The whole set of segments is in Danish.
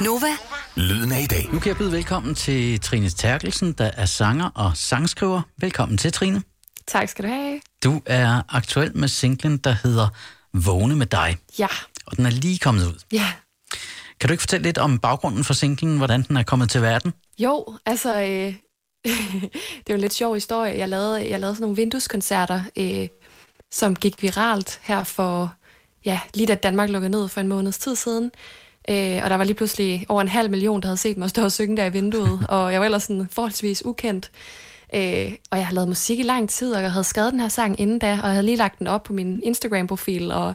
Nova. Lyden af i dag. Nu kan jeg byde velkommen til Trine Terkelsen, der er sanger og sangskriver. Velkommen til, Trine. Tak skal du have. Du er aktuel med singlen, der hedder Vågne med dig, Ja, og den er lige kommet ud. ja. Kan du ikke fortælle lidt om baggrunden for singlen, hvordan den er kommet til verden? Jo, altså, øh, det er jo en lidt sjov historie. Jeg lavede, jeg lavede sådan nogle vindueskoncerter, øh, som gik viralt her for, ja, lige da Danmark lukkede ned for en måneds tid siden. Øh, og der var lige pludselig over en halv million, der havde set mig stå og synge der i vinduet, og jeg var ellers sådan forholdsvis ukendt. Øh, og jeg har lavet musik i lang tid, og jeg havde skrevet den her sang inden da, og jeg havde lige lagt den op på min Instagram-profil, og,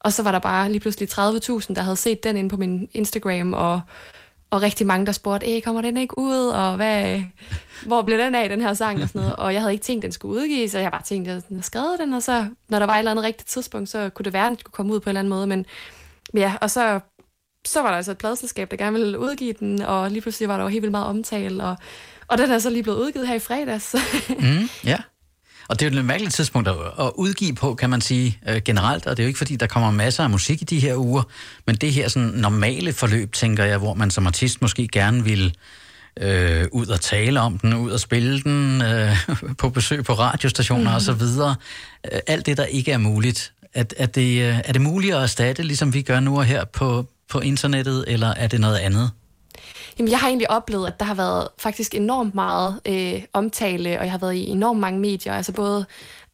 og så var der bare lige pludselig 30.000, der havde set den inde på min Instagram, og, og rigtig mange, der spurgte, Æh, kommer den ikke ud, og hvad, hvor blev den af, den her sang, og sådan noget. Og jeg havde ikke tænkt, den skulle udgives, så jeg bare tænkte, at jeg havde skrevet den, og så, når der var et eller andet rigtigt tidspunkt, så kunne det være, at den skulle komme ud på en eller anden måde, men ja, og så så var der altså et pladselskab, der gerne ville udgive den, og lige pludselig var der jo helt vildt meget omtale, og, og den er så lige blevet udgivet her i fredags. Mm, ja. Og det er jo et mærkeligt tidspunkt at, at udgive på, kan man sige, øh, generelt. Og det er jo ikke, fordi der kommer masser af musik i de her uger, men det her sådan normale forløb, tænker jeg, hvor man som artist måske gerne vil øh, ud og tale om den, ud og spille den, øh, på besøg på radiostationer mm. og så videre. Øh, alt det, der ikke er muligt. Er, er, det, øh, er det muligt at erstatte, ligesom vi gør nu og her på, på internettet, eller er det noget andet? Jamen, jeg har egentlig oplevet, at der har været faktisk enormt meget øh, omtale, og jeg har været i enormt mange medier, altså både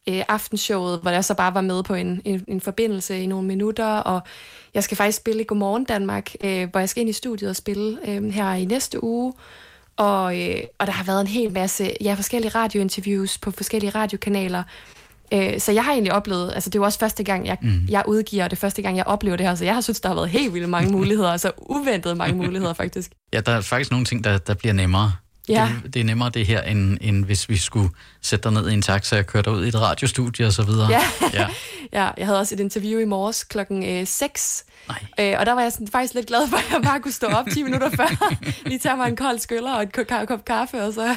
øh, aftenshowet, hvor jeg så bare var med på en, en, en forbindelse i nogle minutter, og jeg skal faktisk spille i Godmorgen Danmark, øh, hvor jeg skal ind i studiet og spille øh, her i næste uge, og, øh, og der har været en hel masse ja, forskellige radiointerviews på forskellige radiokanaler, Øh, så jeg har egentlig oplevet, altså det er jo også første gang, jeg, mm. jeg udgiver, og det er første gang, jeg oplever det her, så jeg har synes, der har været helt vildt mange muligheder, altså uventet mange muligheder faktisk. Ja, der er faktisk nogle ting, der, der bliver nemmere. Ja. Det, det er nemmere det her, end, end hvis vi skulle sætte dig ned i en taxa og køre dig ud i et radiostudie og så videre. Ja. ja. ja, jeg havde også et interview i morges klokken øh, 6, Nej. øh, og der var jeg sådan, faktisk lidt glad for, at jeg bare kunne stå op 10 minutter før, lige tage mig en kold skyller og et ko- kop kaffe, og så...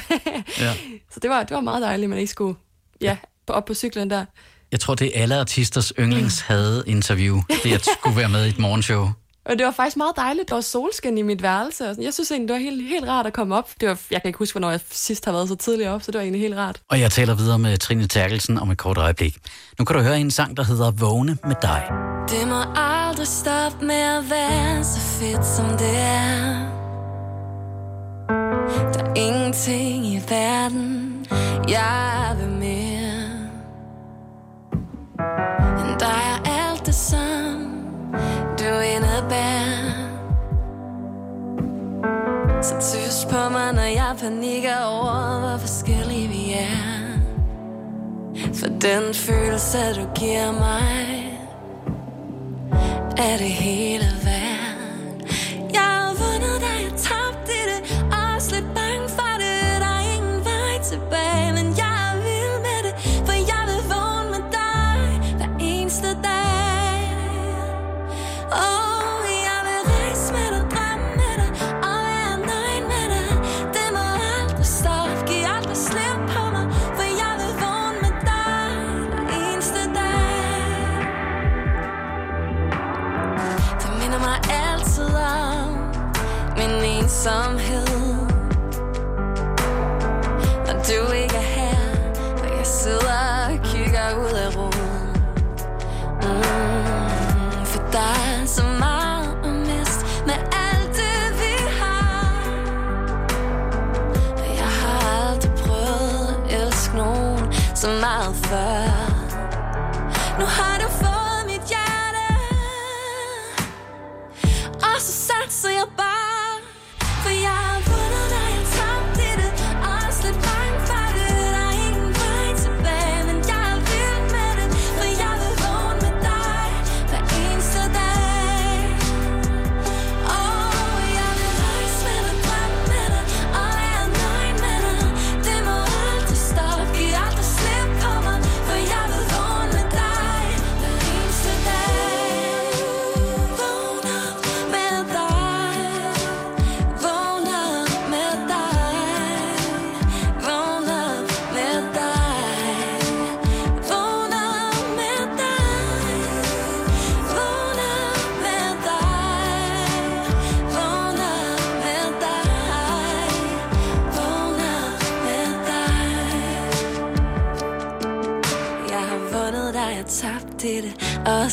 Ja. så det var, det var meget dejligt, at man ikke skulle ja, op på cyklen der. Jeg tror, det er alle artisters yndlings havde interview, det at skulle være med i et morgenshow. Og det var faktisk meget dejligt. Der var solskin i mit værelse. Og sådan. Jeg synes egentlig, det var helt, helt rart at komme op. Det var, jeg kan ikke huske, hvornår jeg sidst har været så tidligt op, så det var egentlig helt rart. Og jeg taler videre med Trine Terkelsen om et kort øjeblik. Nu kan du høre en sang, der hedder Vågne med dig. Det må aldrig stoppe med at være så fedt som det er Der er ingenting i verden, jeg vil the sun doing a band. Så tøs på mig, når jeg panikker over, hvor forskellige vi er For den følelse, du giver mig er det hele værd Jeg har vundet dig, jeg tabte det Også lidt bange for det Der er ingen vej tilbage mig altid om min ensomhed. Når du ikke er her, og jeg sidder og kigger ud af rummet. Mm, For der er så meget at miste med alt det vi har. Og jeg har aldrig prøvet at elske nogen så meget før.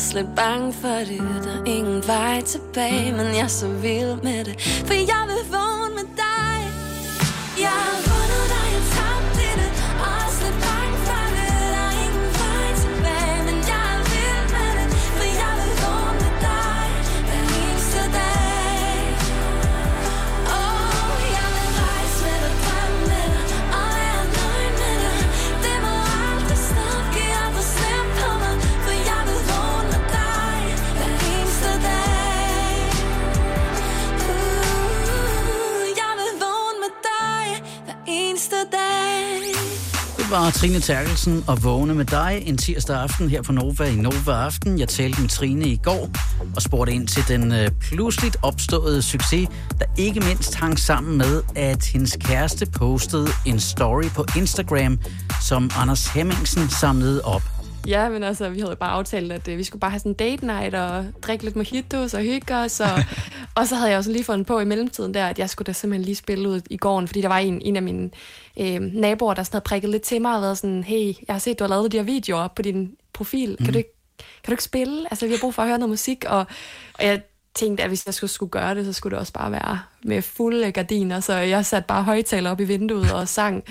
Også lidt bange for det Der er ingen vej tilbage Men jeg er så vild med det For jeg vil vågne med dig. Jeg Var Trine Terkelsen og Vågne med dig en tirsdag aften her på Nova i Nova Aften. Jeg talte med Trine i går og spurgte ind til den øh, pludseligt opståede succes, der ikke mindst hang sammen med, at hendes kæreste postede en story på Instagram, som Anders Hemmingsen samlede op. Ja, men altså, vi havde bare aftalt, at øh, vi skulle bare have sådan en date night og drikke lidt mojitos og hygge os. Og, og så havde jeg også lige fundet på i mellemtiden der, at jeg skulle da simpelthen lige spille ud i gården, fordi der var en, en af mine øh, naboer, der sådan havde prikket lidt til mig og været sådan, hey, jeg har set, du har lavet de her videoer op på din profil. Kan, du ikke, kan du ikke spille? Altså, vi har brug for at høre noget musik. Og, og jeg tænkte, at hvis jeg skulle, skulle gøre det, så skulle det også bare være med fulde gardiner. Så jeg satte bare højtaler op i vinduet og sang.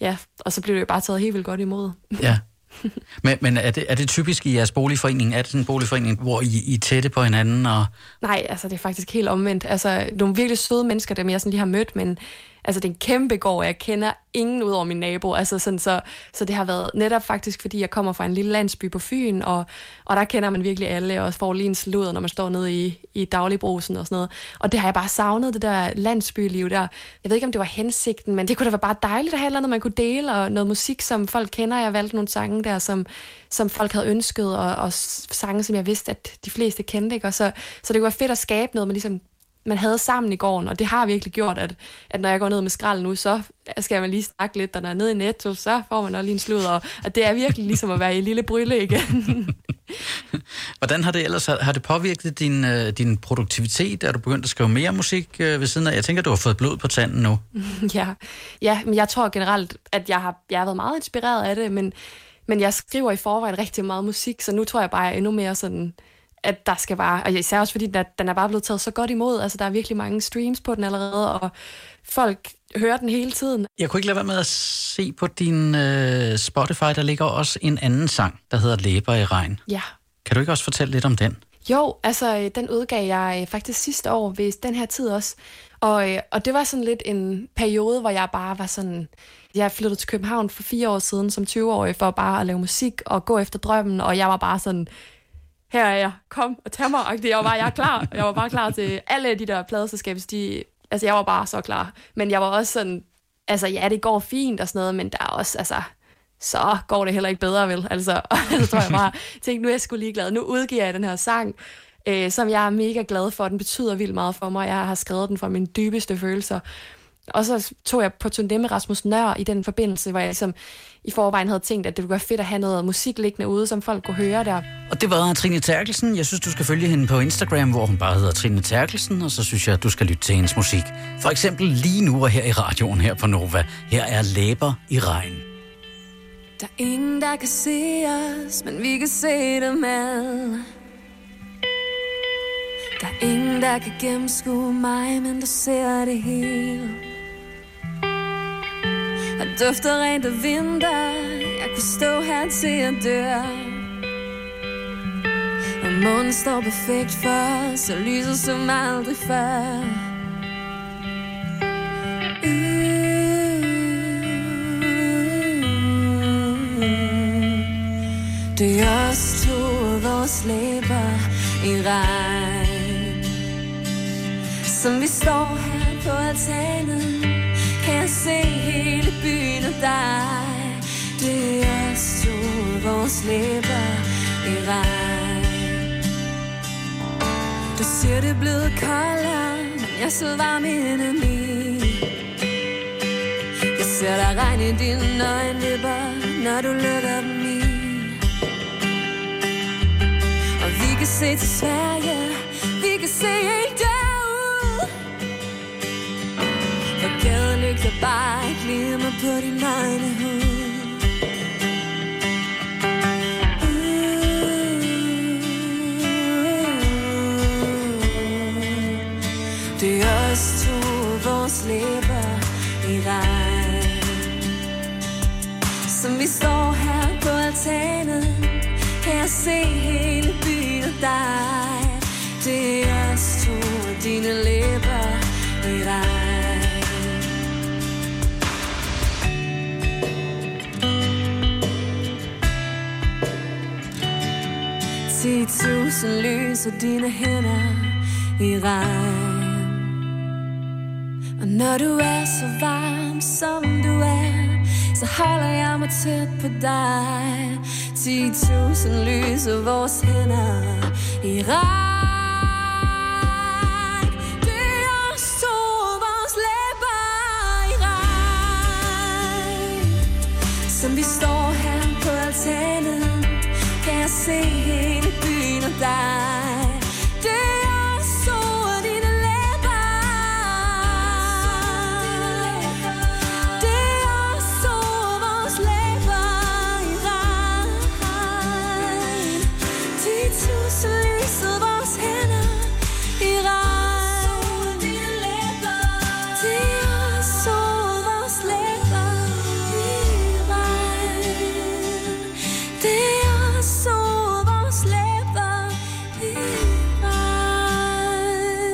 Ja, og så blev det jo bare taget helt vildt godt imod. Ja. Men, men er, det, er det typisk i jeres boligforening? Er det sådan en boligforening, hvor I, I er tætte på hinanden? Og... Nej, altså det er faktisk helt omvendt. Altså nogle virkelig søde mennesker, dem jeg sådan lige har mødt, men altså det er en kæmpe gård, og jeg kender ingen ud over min nabo. Altså sådan, så, så det har været netop faktisk, fordi jeg kommer fra en lille landsby på Fyn, og, og der kender man virkelig alle, og får lige en sludder, når man står nede i, i dagligbrusen og sådan noget. Og det har jeg bare savnet, det der landsbyliv der. Jeg ved ikke, om det var hensigten, men det kunne da være bare dejligt at have noget, man kunne dele, og noget musik, som folk kender. Jeg valgte nogle sange der, som, som folk havde ønsket, og, og sange, som jeg vidste, at de fleste kendte. Ikke? Og så, så det kunne være fedt at skabe noget, man ligesom man havde sammen i gården, og det har virkelig gjort, at, at når jeg går ned med skrald nu, så skal man lige snakke lidt, og når jeg er nede i Netto, så får man også lige en slud, og, og det er virkelig ligesom at være i lille brylle igen. Hvordan har det ellers har det påvirket din, øh, din produktivitet? Er du begyndt at skrive mere musik øh, ved siden af? Jeg tænker, du har fået blod på tanden nu. ja, ja, men jeg tror generelt, at jeg har, jeg har været meget inspireret af det, men, men jeg skriver i forvejen rigtig meget musik, så nu tror jeg bare, jeg er endnu mere sådan at der skal bare, og især også fordi den er, den er bare blevet taget så godt imod, altså der er virkelig mange streams på den allerede, og folk hører den hele tiden. Jeg kunne ikke lade være med at se på din uh, Spotify, der ligger også en anden sang, der hedder Læber i regn. Ja. Kan du ikke også fortælle lidt om den? Jo, altså den udgav jeg faktisk sidste år ved den her tid også, og, øh, og det var sådan lidt en periode, hvor jeg bare var sådan, jeg flyttede til København for fire år siden som 20-årig for bare at lave musik og gå efter drømmen, og jeg var bare sådan, her er jeg, kom og tag mig. Jeg var bare, jeg er klar. Jeg var bare klar til alle de der pladeselskaber, de, altså jeg var bare så klar. Men jeg var også sådan, altså ja, det går fint og sådan noget, men der er også, altså, så går det heller ikke bedre, vel? Altså, og så tror jeg bare, tænkte, nu er jeg sgu ligeglad. Nu udgiver jeg den her sang, øh, som jeg er mega glad for. Den betyder vildt meget for mig. Jeg har skrevet den fra mine dybeste følelser. Og så tog jeg på turné med Rasmus Nør i den forbindelse, hvor jeg ligesom i forvejen havde tænkt, at det ville være fedt at have noget musik liggende ude, som folk kunne høre der. Og det var Trine Terkelsen. Jeg synes, du skal følge hende på Instagram, hvor hun bare hedder Trine Terkelsen, og så synes jeg, at du skal lytte til hendes musik. For eksempel lige nu og her i radioen her på Nova. Her er Læber i regn. Der er ingen, der kan se os, men vi kan se dem alle. Der er ingen, der kan gennemskue mig, men du ser det hele. Og dufter rent af vinter, jeg kunne stå her til jeg dør. Og månen står perfekt for Så lyser som aldrig før. Mm. Det er os to og vores læber i regn. Som vi står her på altanen dig. Det er sol, vores læber i regn. Du siger det er blevet koldere Men jeg så varm indeni. Jeg ser dig regn i dine øjenvipper Når du lukker dem i. Og vi kan se til Sverige Vi kan se så bare glemmer på din egne hud. Det er os to, vores læber i regn Som vi står her på altanen, kan jeg se helt 10.000 lys og dine hænder i regn. Og når du er så varm som du er Så holder jeg mig tæt på dig. 10.000 lys og vores hænder i regn.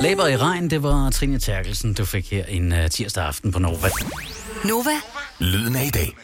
Læber i regn, det var Trine Terkelsen, du fik her en uh, tirsdag aften på Nova. Nova, Lyden af i dag.